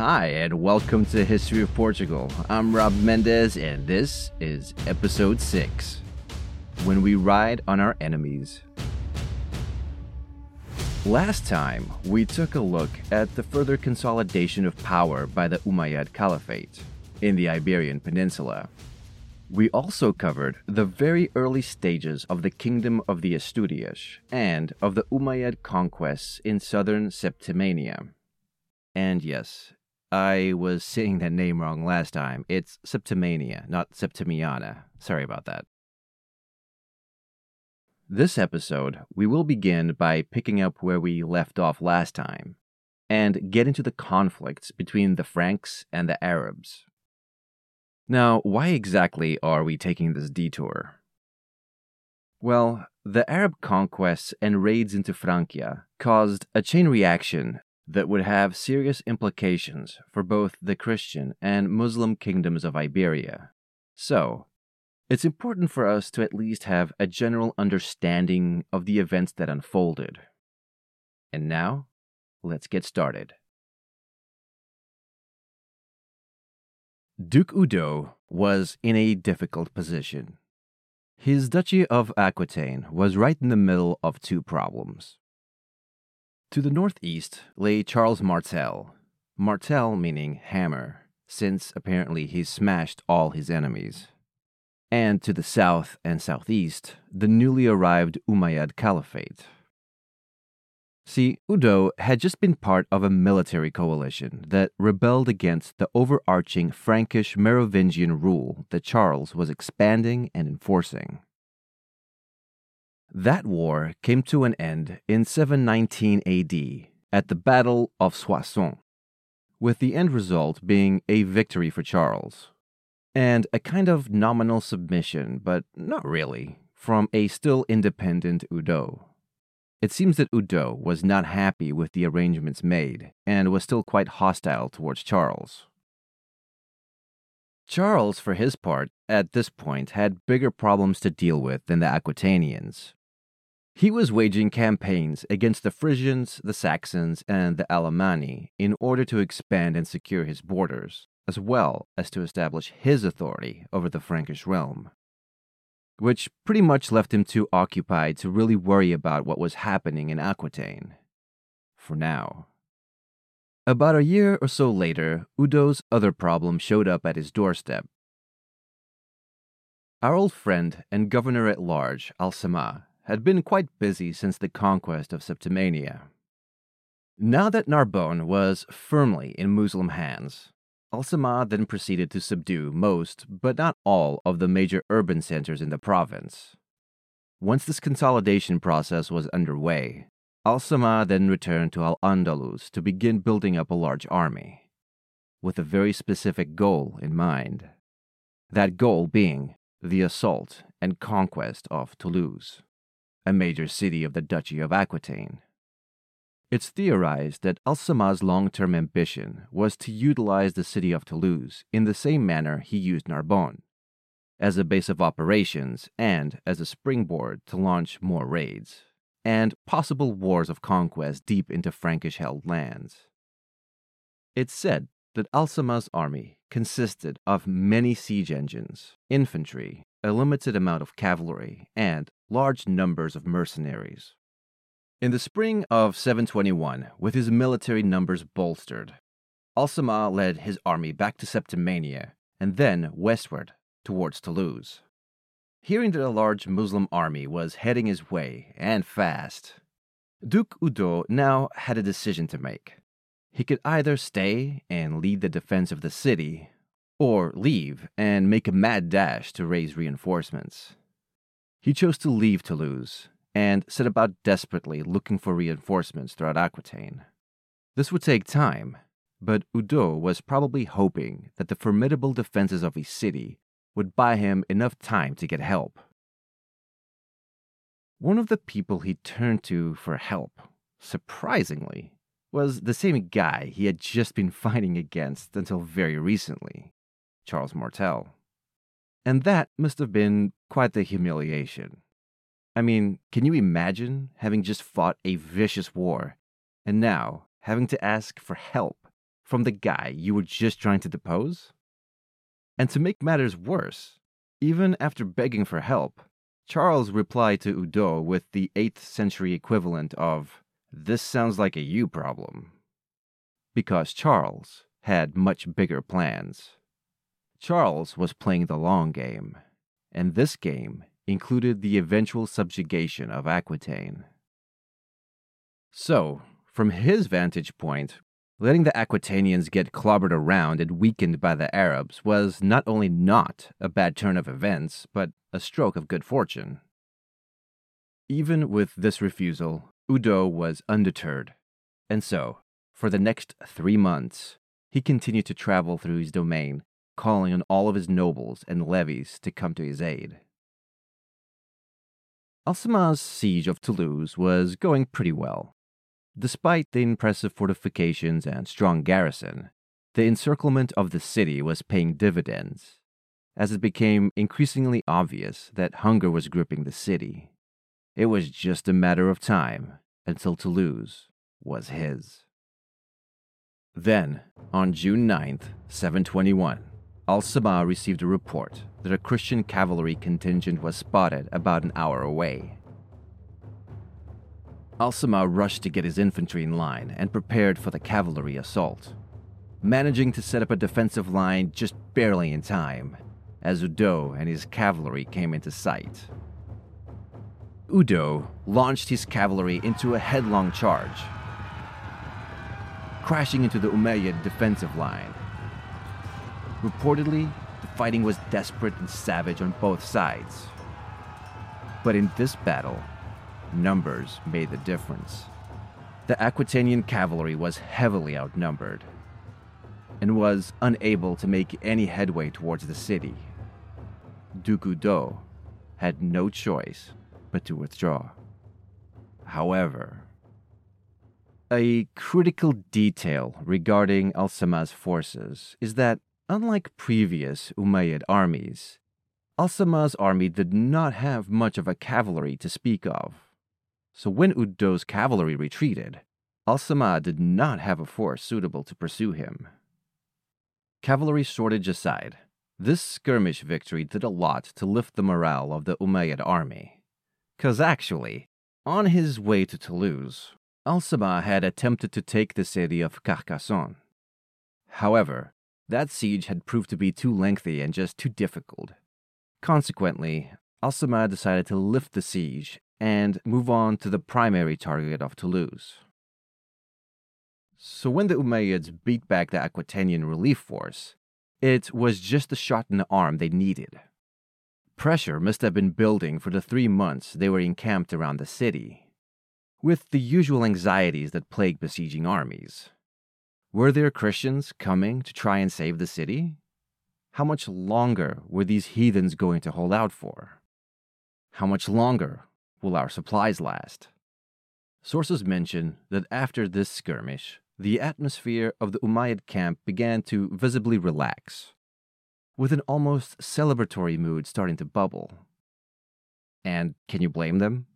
Hi, and welcome to History of Portugal. I'm Rob Mendez, and this is episode 6 When We Ride on Our Enemies. Last time, we took a look at the further consolidation of power by the Umayyad Caliphate in the Iberian Peninsula. We also covered the very early stages of the Kingdom of the Asturias and of the Umayyad conquests in southern Septimania. And yes, I was saying that name wrong last time. It's Septimania, not Septimiana. Sorry about that. This episode, we will begin by picking up where we left off last time and get into the conflicts between the Franks and the Arabs. Now, why exactly are we taking this detour? Well, the Arab conquests and raids into Francia caused a chain reaction that would have serious implications for both the Christian and Muslim kingdoms of Iberia. So, it's important for us to at least have a general understanding of the events that unfolded. And now, let's get started. Duke Udo was in a difficult position. His Duchy of Aquitaine was right in the middle of two problems. To the northeast lay Charles Martel, Martel meaning hammer, since apparently he smashed all his enemies. And to the south and southeast, the newly arrived Umayyad Caliphate. See, Udo had just been part of a military coalition that rebelled against the overarching Frankish Merovingian rule that Charles was expanding and enforcing. That war came to an end in 719 AD at the Battle of Soissons, with the end result being a victory for Charles, and a kind of nominal submission, but not really, from a still independent Udo. It seems that Udo was not happy with the arrangements made and was still quite hostile towards Charles. Charles, for his part, at this point had bigger problems to deal with than the Aquitanians. He was waging campaigns against the Frisians, the Saxons, and the Alemanni in order to expand and secure his borders, as well as to establish his authority over the Frankish realm which pretty much left him too occupied to really worry about what was happening in Aquitaine. For now. About a year or so later, Udo's other problem showed up at his doorstep. Our old friend and governor at large, Al-Samah, had been quite busy since the conquest of Septimania. Now that Narbonne was firmly in Muslim hands, Al-Samah then proceeded to subdue most, but not all, of the major urban centers in the province. Once this consolidation process was underway, Al-Samah then returned to Al-Andalus to begin building up a large army, with a very specific goal in mind. That goal being the assault and conquest of Toulouse, a major city of the Duchy of Aquitaine. It's theorized that Al Samah's long term ambition was to utilize the city of Toulouse in the same manner he used Narbonne, as a base of operations and as a springboard to launch more raids, and possible wars of conquest deep into Frankish held lands. It's said that Al Samah's army consisted of many siege engines, infantry, a limited amount of cavalry, and large numbers of mercenaries. In the spring of 721, with his military numbers bolstered, Al Samah led his army back to Septimania and then westward towards Toulouse. Hearing that a large Muslim army was heading his way, and fast, Duke Udo now had a decision to make. He could either stay and lead the defense of the city, or leave and make a mad dash to raise reinforcements. He chose to leave Toulouse and set about desperately looking for reinforcements throughout Aquitaine. This would take time, but Udo was probably hoping that the formidable defenses of his city would buy him enough time to get help. One of the people he turned to for help, surprisingly, was the same guy he had just been fighting against until very recently Charles Martel. And that must have been quite the humiliation. I mean, can you imagine having just fought a vicious war and now having to ask for help from the guy you were just trying to depose? And to make matters worse, even after begging for help, Charles replied to Udo with the 8th century equivalent of, This sounds like a you problem. Because Charles had much bigger plans. Charles was playing the long game, and this game included the eventual subjugation of Aquitaine. So, from his vantage point, letting the Aquitanians get clobbered around and weakened by the Arabs was not only not a bad turn of events, but a stroke of good fortune. Even with this refusal, Udo was undeterred, and so, for the next three months, he continued to travel through his domain, calling on all of his nobles and levies to come to his aid. Al siege of Toulouse was going pretty well. Despite the impressive fortifications and strong garrison, the encirclement of the city was paying dividends, as it became increasingly obvious that hunger was gripping the city. It was just a matter of time until Toulouse was his. Then, on June 9th, 721, Al Samah received a report that a Christian cavalry contingent was spotted about an hour away. Al Samah rushed to get his infantry in line and prepared for the cavalry assault, managing to set up a defensive line just barely in time as Udo and his cavalry came into sight. Udo launched his cavalry into a headlong charge, crashing into the Umayyad defensive line Reportedly, the fighting was desperate and savage on both sides. But in this battle, numbers made the difference. The Aquitanian cavalry was heavily outnumbered and was unable to make any headway towards the city. Duke Udo had no choice but to withdraw. However, a critical detail regarding Al forces is that Unlike previous Umayyad armies, Al Samah's army did not have much of a cavalry to speak of. So when Udo's cavalry retreated, Al Samah did not have a force suitable to pursue him. Cavalry shortage aside, this skirmish victory did a lot to lift the morale of the Umayyad army. Because actually, on his way to Toulouse, Al Samah had attempted to take the city of Carcassonne. However, that siege had proved to be too lengthy and just too difficult. Consequently, Al Samah decided to lift the siege and move on to the primary target of Toulouse. So when the Umayyads beat back the Aquitanian relief force, it was just the shot in the arm they needed. Pressure must have been building for the three months they were encamped around the city, with the usual anxieties that plague besieging armies. Were there Christians coming to try and save the city? How much longer were these heathens going to hold out for? how much longer will our supplies last? Sources mention that after this skirmish, the atmosphere of the Umayyad camp began to visibly relax, with an almost celebratory mood starting to bubble. And can you blame them?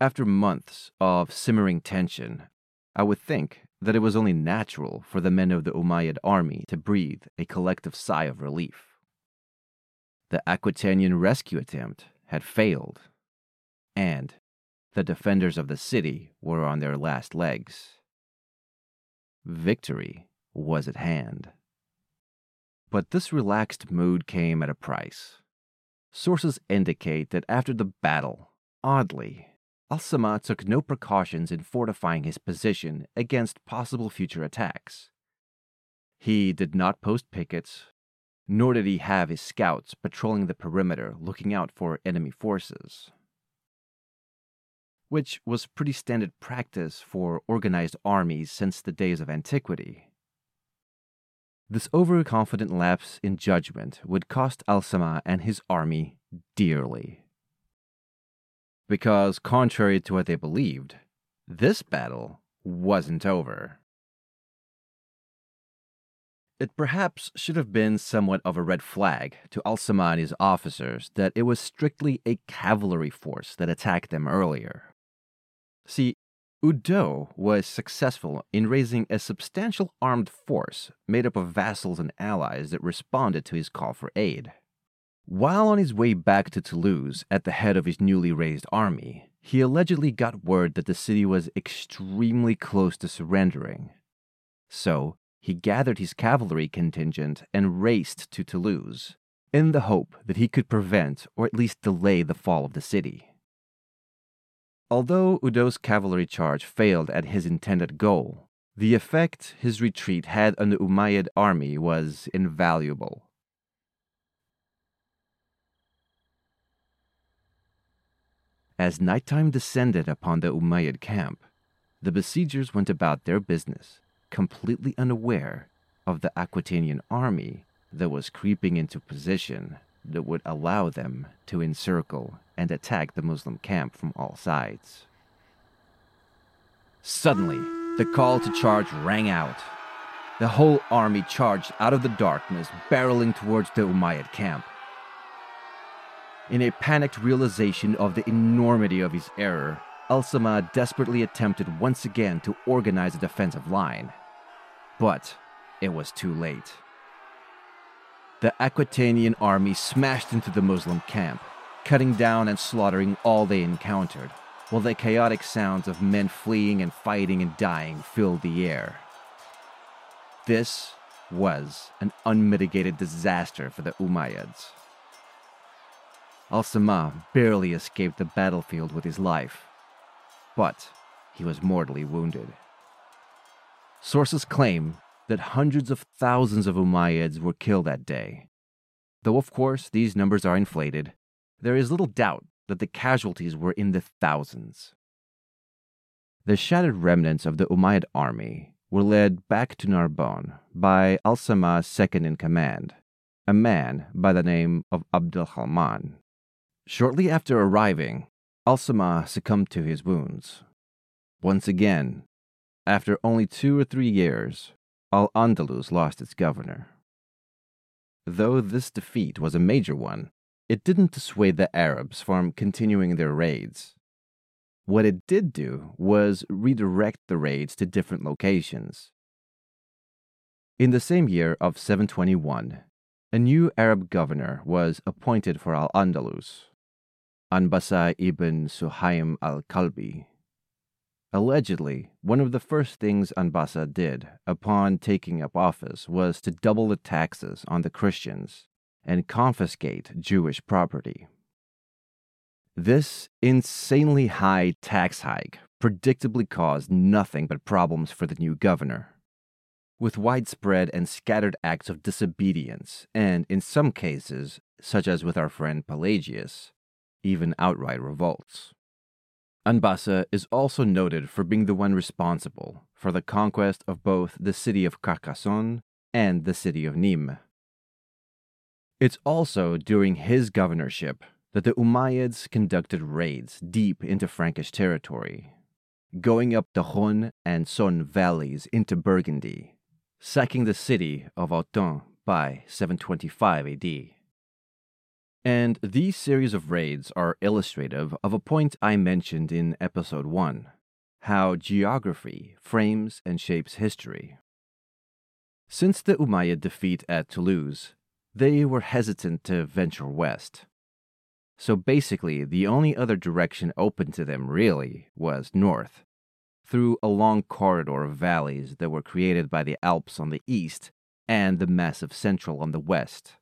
After months of simmering tension, I would think that it was only natural for the men of the Umayyad army to breathe a collective sigh of relief. The Aquitanian rescue attempt had failed, and the defenders of the city were on their last legs. Victory was at hand. But this relaxed mood came at a price. Sources indicate that after the battle, oddly, Al Samah took no precautions in fortifying his position against possible future attacks. He did not post pickets, nor did he have his scouts patrolling the perimeter looking out for enemy forces which was pretty standard practice for organized armies since the days of antiquity. This overconfident lapse in judgment would cost Al Samah and his army dearly. Because, contrary to what they believed, this battle wasn't over. It perhaps should have been somewhat of a red flag to Al Samani's officers that it was strictly a cavalry force that attacked them earlier. See, Udo was successful in raising a substantial armed force made up of vassals and allies that responded to his call for aid. While on his way back to Toulouse at the head of his newly raised army, he allegedly got word that the city was extremely close to surrendering. So, he gathered his cavalry contingent and raced to Toulouse, in the hope that he could prevent or at least delay the fall of the city. Although Udo's cavalry charge failed at his intended goal, the effect his retreat had on the Umayyad army was invaluable. As nighttime descended upon the Umayyad camp, the besiegers went about their business, completely unaware of the Aquitanian army that was creeping into position that would allow them to encircle and attack the Muslim camp from all sides. Suddenly, the call to charge rang out. The whole army charged out of the darkness, barreling towards the Umayyad camp. In a panicked realization of the enormity of his error, Al Samah desperately attempted once again to organize a defensive line. But it was too late the Aquitanian army smashed into the Muslim camp, cutting down and slaughtering all they encountered, while the chaotic sounds of men fleeing and fighting and dying filled the air. This was an unmitigated disaster for the Umayyads. Al Samah barely escaped the battlefield with his life, but he was mortally wounded. Sources claim that hundreds of thousands of Umayyads were killed that day. Though, of course, these numbers are inflated, there is little doubt that the casualties were in the thousands. The shattered remnants of the Umayyad army were led back to Narbonne by Al Samah's second in command, a man by the name of Abd al-Rahman. Shortly after arriving, Al Samah succumbed to his wounds. Once again, after only two or three years, Al Andalus lost its governor. Though this defeat was a major one, it didn't dissuade the Arabs from continuing their raids. What it did do was redirect the raids to different locations. In the same year of 721, a new Arab governor was appointed for Al Andalus, Anbasa ibn Suhaim al Kalbi. Allegedly, one of the first things Anbasa did upon taking up office was to double the taxes on the Christians and confiscate Jewish property. This insanely high tax hike predictably caused nothing but problems for the new governor. With widespread and scattered acts of disobedience, and in some cases, such as with our friend Pelagius, even outright revolts. Anbasa is also noted for being the one responsible for the conquest of both the city of Carcassonne and the city of Nîmes. It's also during his governorship that the Umayyads conducted raids deep into Frankish territory, going up the Rhône and Saône valleys into Burgundy, sacking the city of Autun by 725 AD. And these series of raids are illustrative of a point I mentioned in episode 1 how geography frames and shapes history. Since the Umayyad defeat at Toulouse, they were hesitant to venture west. So basically, the only other direction open to them really was north, through a long corridor of valleys that were created by the Alps on the east and the Massif Central on the west.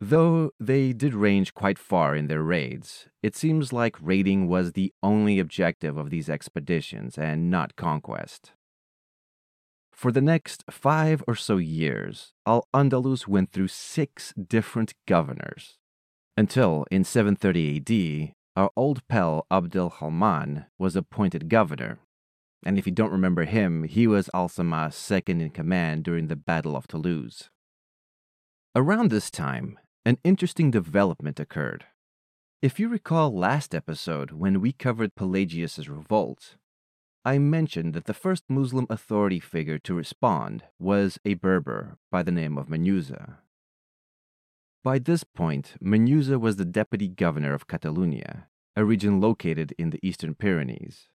Though they did range quite far in their raids, it seems like raiding was the only objective of these expeditions and not conquest. For the next five or so years, Al Andalus went through six different governors, until in 730 AD, our old pal Abd al-Rahman was appointed governor. And if you don't remember him, he was Al Samah's second in command during the Battle of Toulouse. Around this time, an interesting development occurred. If you recall last episode when we covered Pelagius's revolt, I mentioned that the first Muslim authority figure to respond was a Berber by the name of Menuza. By this point, Menuza was the deputy governor of Catalonia, a region located in the eastern Pyrenees.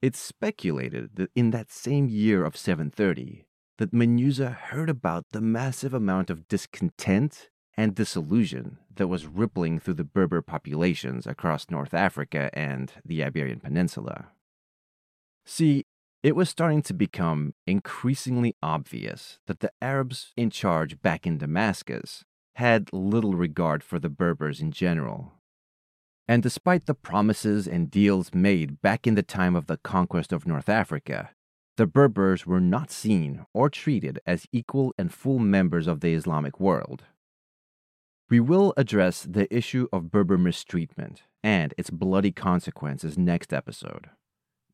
It's speculated that in that same year of 730, that Menuza heard about the massive amount of discontent and disillusion that was rippling through the Berber populations across North Africa and the Iberian Peninsula. See, it was starting to become increasingly obvious that the Arabs in charge back in Damascus had little regard for the Berbers in general. And despite the promises and deals made back in the time of the conquest of North Africa, the Berbers were not seen or treated as equal and full members of the Islamic world. We will address the issue of Berber mistreatment and its bloody consequences next episode.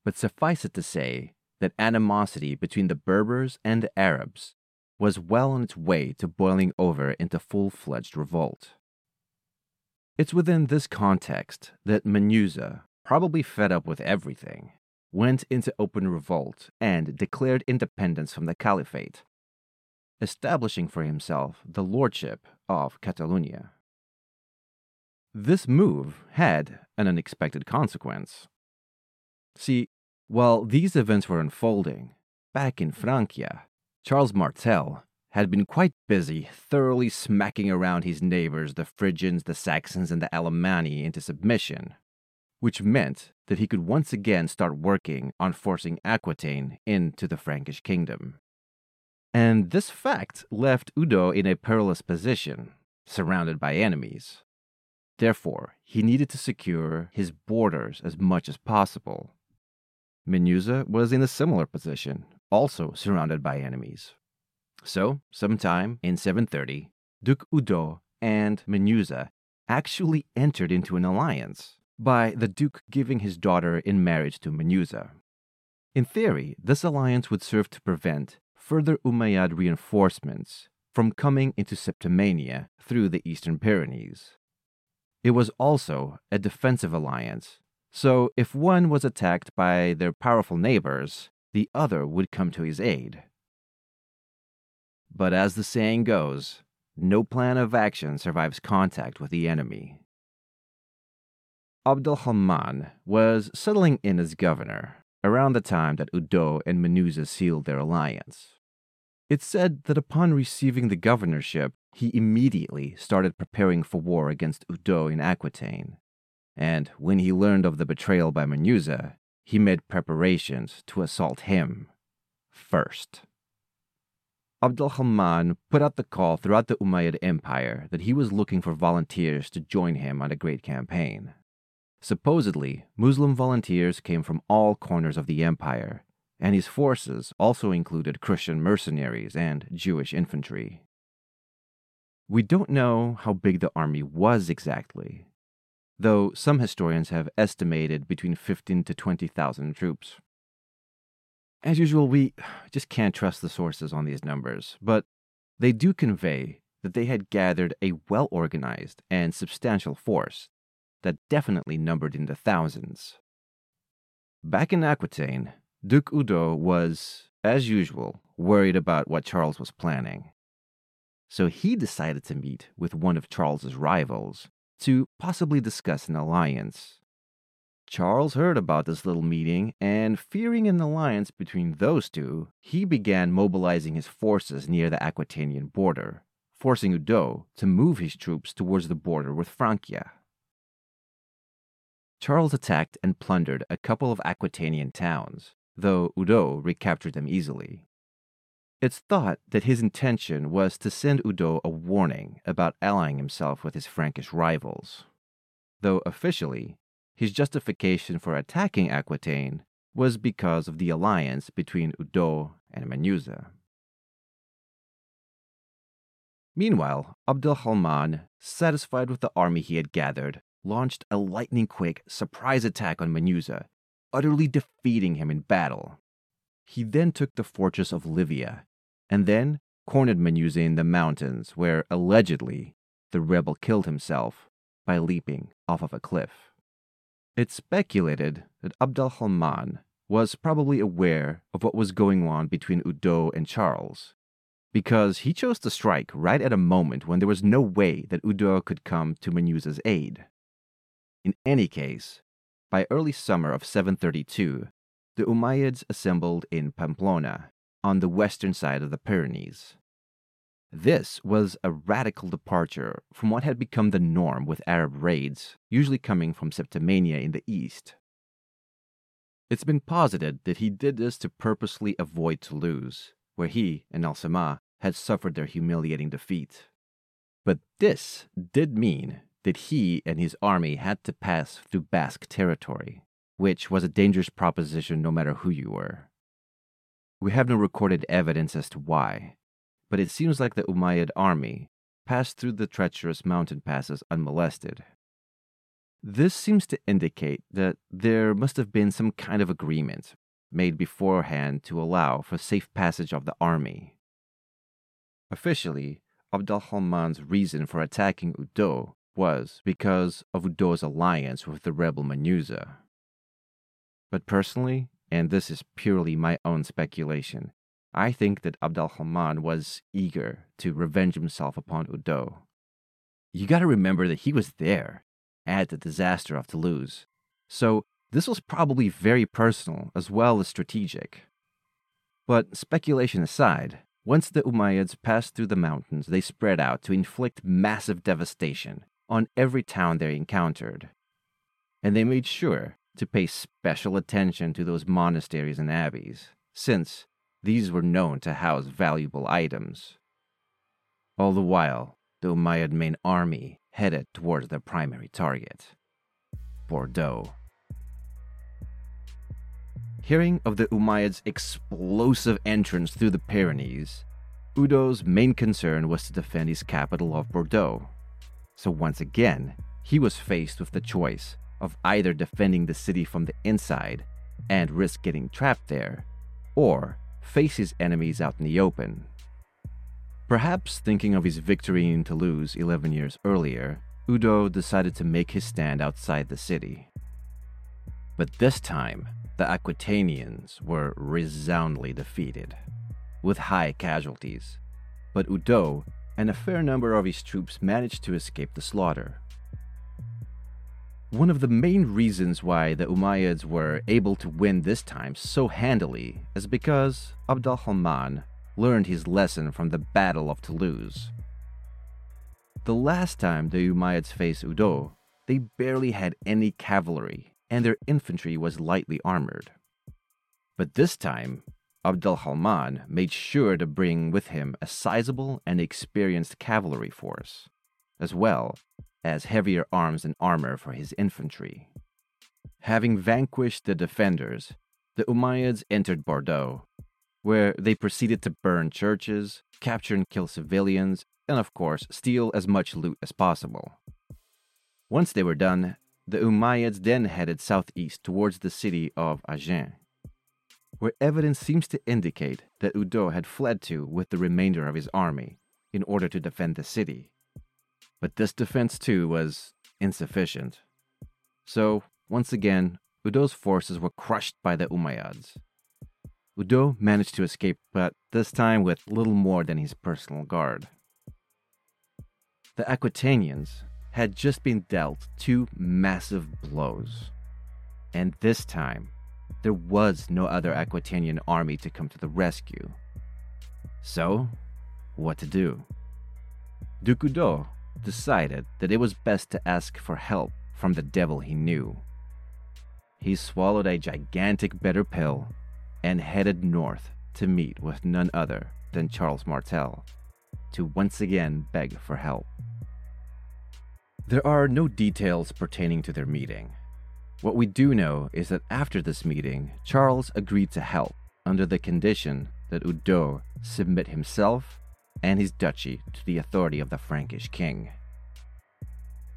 But suffice it to say that animosity between the Berbers and Arabs was well on its way to boiling over into full fledged revolt. It's within this context that Menuza, probably fed up with everything, went into open revolt and declared independence from the caliphate, establishing for himself the lordship of Catalonia. This move had an unexpected consequence. See, while these events were unfolding, back in Francia, Charles Martel had been quite busy thoroughly smacking around his neighbors, the Frisians, the Saxons, and the Alemanni, into submission, which meant that he could once again start working on forcing Aquitaine into the Frankish kingdom. And this fact left Udo in a perilous position, surrounded by enemies. Therefore, he needed to secure his borders as much as possible. Menuza was in a similar position, also surrounded by enemies. So, sometime in 730, Duke Udo and Menuza actually entered into an alliance by the Duke giving his daughter in marriage to Menuza. In theory, this alliance would serve to prevent further Umayyad reinforcements from coming into Septimania through the Eastern Pyrenees. It was also a defensive alliance, so if one was attacked by their powerful neighbors, the other would come to his aid. But as the saying goes, no plan of action survives contact with the enemy. Abd al-Rahman was settling in as governor around the time that Udo and Menuza sealed their alliance. It's said that upon receiving the governorship, he immediately started preparing for war against Udo in Aquitaine. And when he learned of the betrayal by Menuza, he made preparations to assault him first. Abd al-Rahman put out the call throughout the Umayyad Empire that he was looking for volunteers to join him on a great campaign. Supposedly, Muslim volunteers came from all corners of the empire, and his forces also included Christian mercenaries and Jewish infantry. We don't know how big the army was exactly, though some historians have estimated between 15 to 20,000 troops. As usual, we just can't trust the sources on these numbers, but they do convey that they had gathered a well organized and substantial force that definitely numbered in the thousands. Back in Aquitaine, Duke Udo was, as usual, worried about what Charles was planning. So he decided to meet with one of Charles's rivals to possibly discuss an alliance. Charles heard about this little meeting, and fearing an alliance between those two, he began mobilizing his forces near the Aquitanian border, forcing Udo to move his troops towards the border with Francia. Charles attacked and plundered a couple of Aquitanian towns, though Udo recaptured them easily. It's thought that his intention was to send Udo a warning about allying himself with his Frankish rivals, though officially his justification for attacking Aquitaine was because of the alliance between Udo and Menusa. Meanwhile, Abd al-Rahman, satisfied with the army he had gathered, launched a lightning quick surprise attack on Menusa, utterly defeating him in battle. He then took the fortress of Livia, and then cornered Menusa in the mountains, where allegedly the rebel killed himself by leaping off of a cliff. It's speculated that Abd al-Rahman was probably aware of what was going on between Udo and Charles, because he chose to strike right at a moment when there was no way that Udo could come to Menusa's aid. In any case, by early summer of 732, the Umayyads assembled in Pamplona, on the western side of the Pyrenees. This was a radical departure from what had become the norm with Arab raids, usually coming from Septimania in the east. It's been posited that he did this to purposely avoid Toulouse, where he and Al Samah had suffered their humiliating defeat. But this did mean that he and his army had to pass through Basque territory, which was a dangerous proposition no matter who you were. We have no recorded evidence as to why, but it seems like the Umayyad army passed through the treacherous mountain passes unmolested. This seems to indicate that there must have been some kind of agreement made beforehand to allow for safe passage of the army. Officially, Abd al-Rahman's reason for attacking Udo was because of Udo's alliance with the rebel Menusa. But personally, and this is purely my own speculation, I think that Abd al-Rahman was eager to revenge himself upon Udo. You gotta remember that he was there at the disaster of Toulouse, so this was probably very personal as well as strategic. But speculation aside, once the Umayyads passed through the mountains, they spread out to inflict massive devastation on every town they encountered. And they made sure to pay special attention to those monasteries and abbeys, since these were known to house valuable items. All the while, the Umayyad main army headed towards their primary target Bordeaux. Hearing of the Umayyads' explosive entrance through the Pyrenees, Udo's main concern was to defend his capital of Bordeaux. So once again, he was faced with the choice of either defending the city from the inside and risk getting trapped there, or face his enemies out in the open. Perhaps thinking of his victory in Toulouse 11 years earlier, Udo decided to make his stand outside the city. But this time, the Aquitanians were resoundly defeated, with high casualties. But Udo and a fair number of his troops managed to escape the slaughter. One of the main reasons why the Umayyads were able to win this time so handily is because Abd al-Rahman learned his lesson from the Battle of Toulouse. The last time the Umayyads faced Udo, they barely had any cavalry and their infantry was lightly armored. But this time, Abd al-Rahman made sure to bring with him a sizable and experienced cavalry force, as well as heavier arms and armor for his infantry. Having vanquished the defenders, the Umayyads entered Bordeaux, where they proceeded to burn churches, capture and kill civilians, and of course, steal as much loot as possible. Once they were done, the Umayyads then headed southeast towards the city of Agen, where evidence seems to indicate that Udo had fled to with the remainder of his army, in order to defend the city. But this defense, too, was insufficient. So, once again, Udo's forces were crushed by the Umayyads. Udo managed to escape, but this time with little more than his personal guard. The Aquitanians had just been dealt two massive blows, and this time there was no other Aquitanian army to come to the rescue. So, what to do? Duke decided that it was best to ask for help from the devil he knew. He swallowed a gigantic bitter pill and headed north to meet with none other than Charles Martel to once again beg for help. There are no details pertaining to their meeting. What we do know is that after this meeting, Charles agreed to help under the condition that Eudo submit himself and his duchy to the authority of the Frankish king.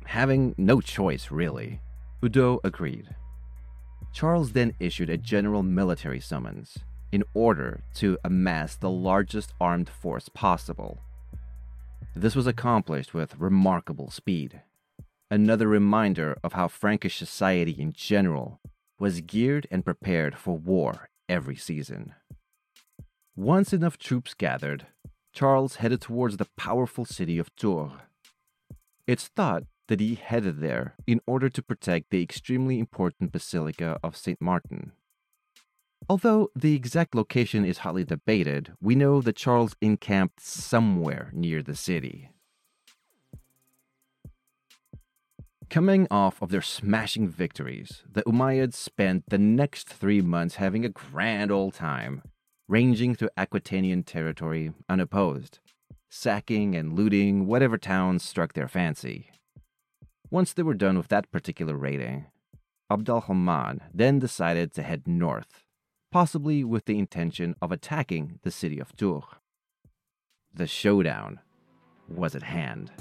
Having no choice, really, Eudo agreed. Charles then issued a general military summons in order to amass the largest armed force possible. This was accomplished with remarkable speed. Another reminder of how Frankish society in general was geared and prepared for war every season. Once enough troops gathered, Charles headed towards the powerful city of Tours. It's thought that he headed there in order to protect the extremely important Basilica of St. Martin. Although the exact location is hotly debated, we know that Charles encamped somewhere near the city. Coming off of their smashing victories, the Umayyads spent the next three months having a grand old time, ranging through Aquitanian territory unopposed, sacking and looting whatever towns struck their fancy. Once they were done with that particular raiding, Abd al-Rahman then decided to head north, possibly with the intention of attacking the city of Tours. The showdown was at hand.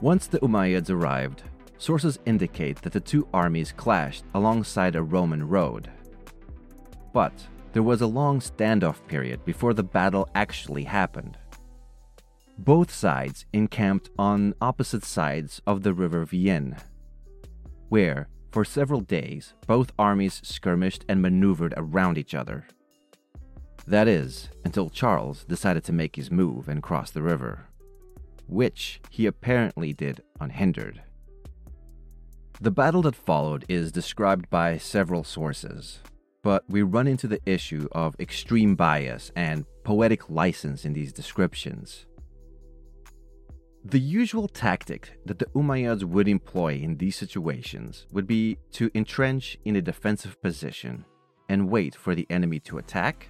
Once the Umayyads arrived, sources indicate that the two armies clashed alongside a Roman road. But there was a long standoff period before the battle actually happened. Both sides encamped on opposite sides of the river Vienne, where, for several days, both armies skirmished and maneuvered around each other. That is, until Charles decided to make his move and cross the river, which he apparently did unhindered. The battle that followed is described by several sources, but we run into the issue of extreme bias and poetic license in these descriptions. The usual tactic that the Umayyads would employ in these situations would be to entrench in a defensive position and wait for the enemy to attack,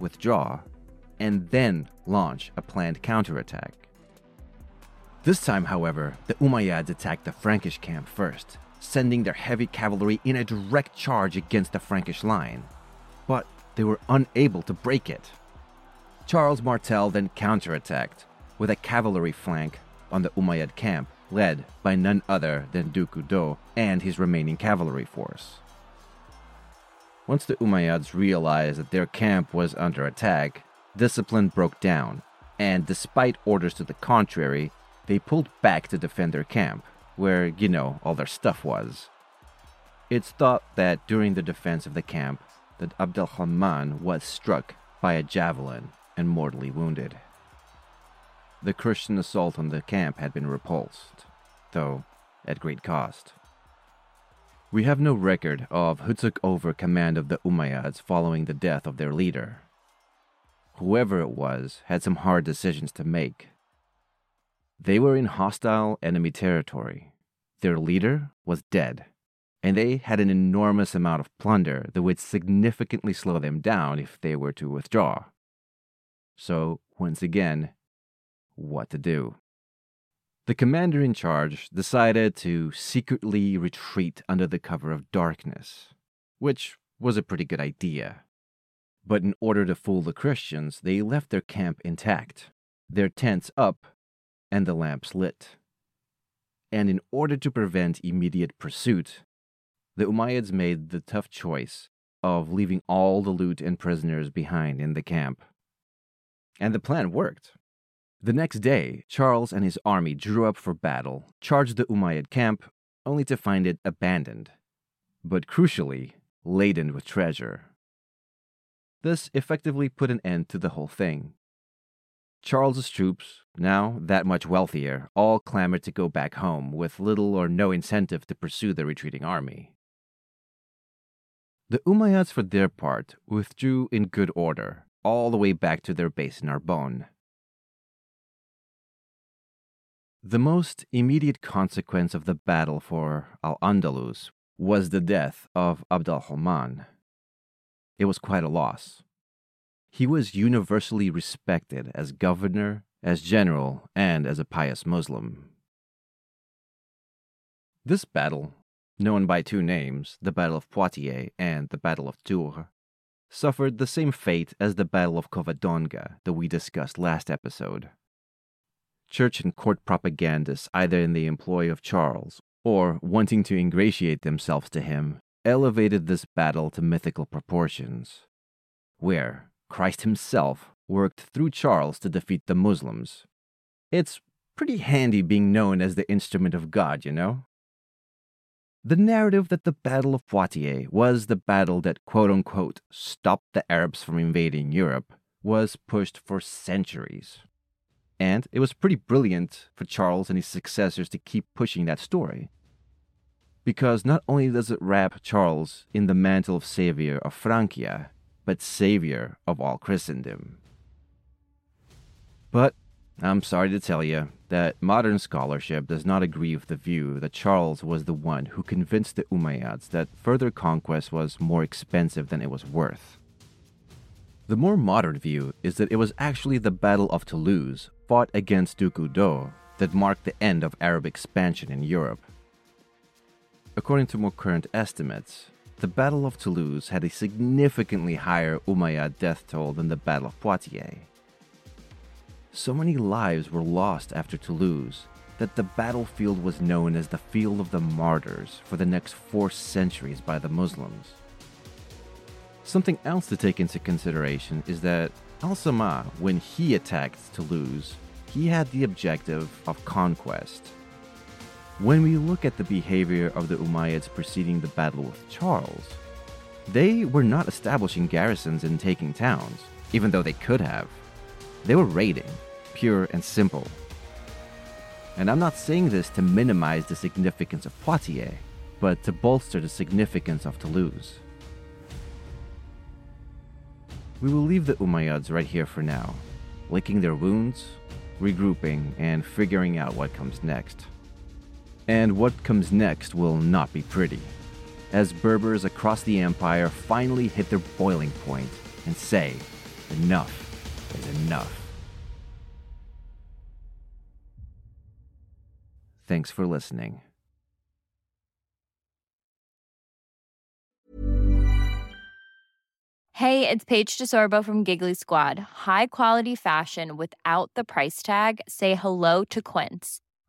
withdraw, and then launch a planned counterattack. This time, however, the Umayyads attacked the Frankish camp first, sending their heavy cavalry in a direct charge against the Frankish line. But they were unable to break it. Charles Martel then counterattacked, with a cavalry flank on the Umayyad camp led by none other than Duke Eudo and his remaining cavalry force. Once the Umayyads realized that their camp was under attack, discipline broke down, and despite orders to the contrary, they pulled back to defend their camp, where, you know, all their stuff was. It's thought that during the defense of the camp, that Abd al-Rahman was struck by a javelin and mortally wounded. The Christian assault on the camp had been repulsed, though at great cost. We have no record of who took over command of the Umayyads following the death of their leader. Whoever it was had some hard decisions to make. They were in hostile enemy territory. Their leader was dead, and they had an enormous amount of plunder that would significantly slow them down if they were to withdraw. So, once again, what to do. The commander in charge decided to secretly retreat under the cover of darkness, which was a pretty good idea. But in order to fool the Christians, they left their camp intact, their tents up, and the lamps lit. And in order to prevent immediate pursuit, the Umayyads made the tough choice of leaving all the loot and prisoners behind in the camp. And the plan worked. The next day, Charles and his army drew up for battle, charged the Umayyad camp, only to find it abandoned, but crucially, laden with treasure. This effectively put an end to the whole thing. Charles's troops, now that much wealthier, all clamored to go back home with little or no incentive to pursue the retreating army. The Umayyads, for their part, withdrew in good order, all the way back to their base in Narbonne. The most immediate consequence of the battle for Al Andalus was the death of Abd al Rahman. It was quite a loss. He was universally respected as governor, as general, and as a pious Muslim. This battle, known by two names, the Battle of Poitiers and the Battle of Tours, suffered the same fate as the Battle of Covadonga that we discussed last episode. Church and court propagandists, either in the employ of Charles or wanting to ingratiate themselves to him, elevated this battle to mythical proportions, where, Christ himself worked through Charles to defeat the Muslims. It's pretty handy being known as the instrument of God, you know? The narrative that the Battle of Poitiers was the battle that quote unquote stopped the Arabs from invading Europe was pushed for centuries. And it was pretty brilliant for Charles and his successors to keep pushing that story. Because not only does it wrap Charles in the mantle of savior of Francia, but Savior of all Christendom. But I'm sorry to tell you that modern scholarship does not agree with the view that Charles was the one who convinced the Umayyads that further conquest was more expensive than it was worth. The more modern view is that it was actually the Battle of Toulouse, fought against Duke Udo, that marked the end of Arab expansion in Europe. According to more current estimates, the Battle of Toulouse had a significantly higher Umayyad death toll than the Battle of Poitiers. So many lives were lost after Toulouse that the battlefield was known as the Field of the Martyrs for the next four centuries by the Muslims. Something else to take into consideration is that Al Samah, when he attacked Toulouse, he had the objective of conquest when we look at the behavior of the Umayyads preceding the battle with Charles, they were not establishing garrisons and taking towns, even though they could have. They were raiding, pure and simple. And I'm not saying this to minimize the significance of Poitiers, but to bolster the significance of Toulouse. We will leave the Umayyads right here for now, licking their wounds, regrouping, and figuring out what comes next. And what comes next will not be pretty, as Berbers across the empire finally hit their boiling point and say, enough is enough. Thanks for listening. Hey, it's Paige DeSorbo from Giggly Squad. High quality fashion without the price tag? Say hello to Quince.